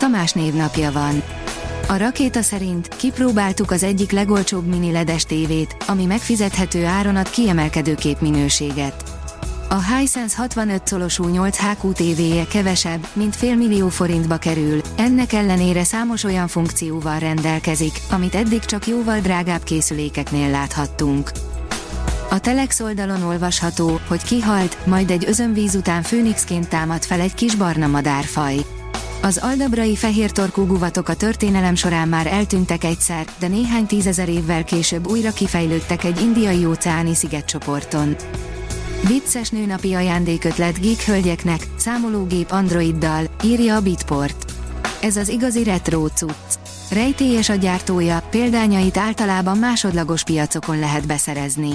Tamás névnapja van. A rakéta szerint kipróbáltuk az egyik legolcsóbb mini ledes tévét, ami megfizethető áron ad kiemelkedő képminőséget. A Hisense 65 szolosú 8 HQ tévéje kevesebb, mint fél millió forintba kerül, ennek ellenére számos olyan funkcióval rendelkezik, amit eddig csak jóval drágább készülékeknél láthattunk. A Telex oldalon olvasható, hogy kihalt, majd egy özönvíz után főnixként támad fel egy kis barna madárfaj. Az aldabrai fehértorkú guvatok a történelem során már eltűntek egyszer, de néhány tízezer évvel később újra kifejlődtek egy indiai óceáni szigetcsoporton. Vicces nőnapi ajándékötlet geek hölgyeknek, számológép Androiddal, írja a Bitport. Ez az igazi retro cucc. Rejtélyes a gyártója, példányait általában másodlagos piacokon lehet beszerezni.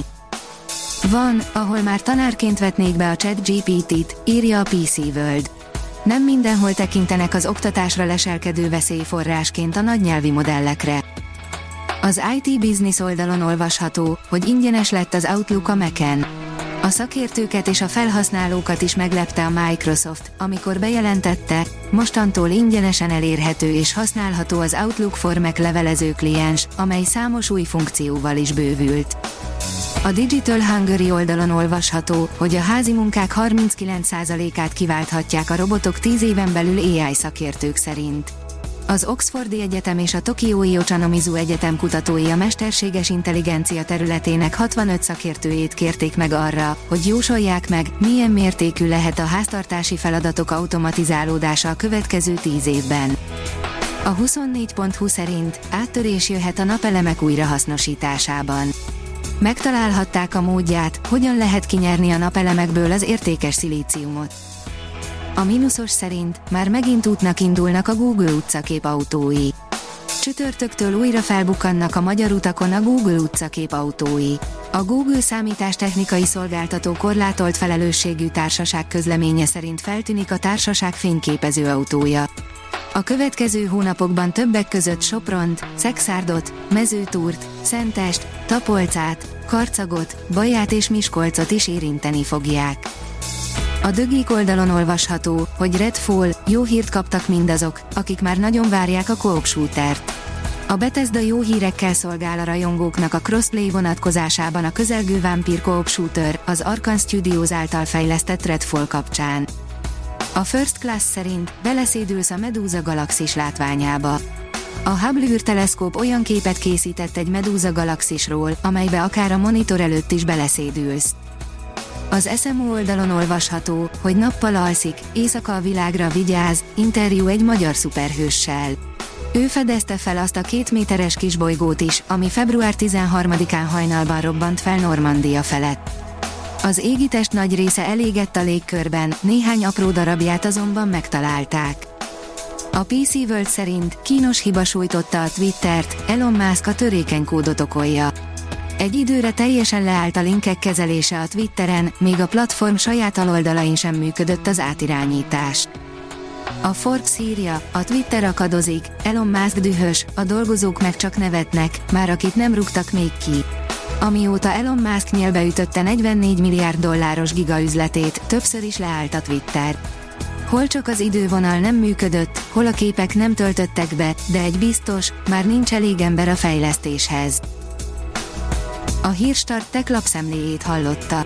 Van, ahol már tanárként vetnék be a chat GPT-t, írja a PC World. Nem mindenhol tekintenek az oktatásra leselkedő veszélyforrásként a nagynyelvi modellekre. Az IT Business oldalon olvasható, hogy ingyenes lett az Outlook a Mac-en. A szakértőket és a felhasználókat is meglepte a Microsoft, amikor bejelentette, mostantól ingyenesen elérhető és használható az Outlook for Mac levelező kliens, amely számos új funkcióval is bővült. A Digital Hungary oldalon olvasható, hogy a házi munkák 39%-át kiválthatják a robotok 10 éven belül AI szakértők szerint. Az Oxfordi Egyetem és a Tokiói Ochanomizu Egyetem kutatói a mesterséges intelligencia területének 65 szakértőjét kérték meg arra, hogy jósolják meg, milyen mértékű lehet a háztartási feladatok automatizálódása a következő 10 évben. A 24.20 szerint áttörés jöhet a napelemek újrahasznosításában Megtalálhatták a módját, hogyan lehet kinyerni a napelemekből az értékes szilíciumot. A mínuszos szerint már megint útnak indulnak a Google utcakép autói. Csütörtöktől újra felbukkannak a magyar utakon a Google utcakép autói. A Google számítástechnikai szolgáltató korlátolt felelősségű társaság közleménye szerint feltűnik a társaság fényképező autója. A következő hónapokban többek között Sopront, Szexárdot, Mezőtúrt, Szentest, Tapolcát, Karcagot, Baját és Miskolcot is érinteni fogják. A dögik oldalon olvasható, hogy Redfall, jó hírt kaptak mindazok, akik már nagyon várják a co shootert. A Bethesda jó hírekkel szolgál a rajongóknak a crossplay vonatkozásában a közelgő Vampire Co-op Shooter, az Arkane Studios által fejlesztett Redfall kapcsán. A First Class szerint beleszédülsz a Medusa galaxis látványába. A Hubble űrteleszkóp olyan képet készített egy Medusa galaxisról, amelybe akár a monitor előtt is beleszédülsz. Az SMO oldalon olvasható, hogy nappal alszik, éjszaka a világra vigyáz, interjú egy magyar szuperhőssel. Ő fedezte fel azt a két méteres kisbolygót is, ami február 13-án hajnalban robbant fel Normandia felett. Az égitest nagy része elégett a légkörben, néhány apró darabját azonban megtalálták. A PC World szerint kínos hiba sújtotta a Twittert, Elon Musk a törékeny kódot okolja. Egy időre teljesen leállt a linkek kezelése a Twitteren, még a platform saját aloldalain sem működött az átirányítás. A Forbes írja, a Twitter akadozik, Elon Musk dühös, a dolgozók meg csak nevetnek, már akit nem rúgtak még ki. Amióta Elon Musk nyelbe ütötte 44 milliárd dolláros gigaüzletét, többször is leállt a Twitter. Hol csak az idővonal nem működött, hol a képek nem töltöttek be, de egy biztos, már nincs elég ember a fejlesztéshez. A Hírstart tech lapszemléjét hallotta.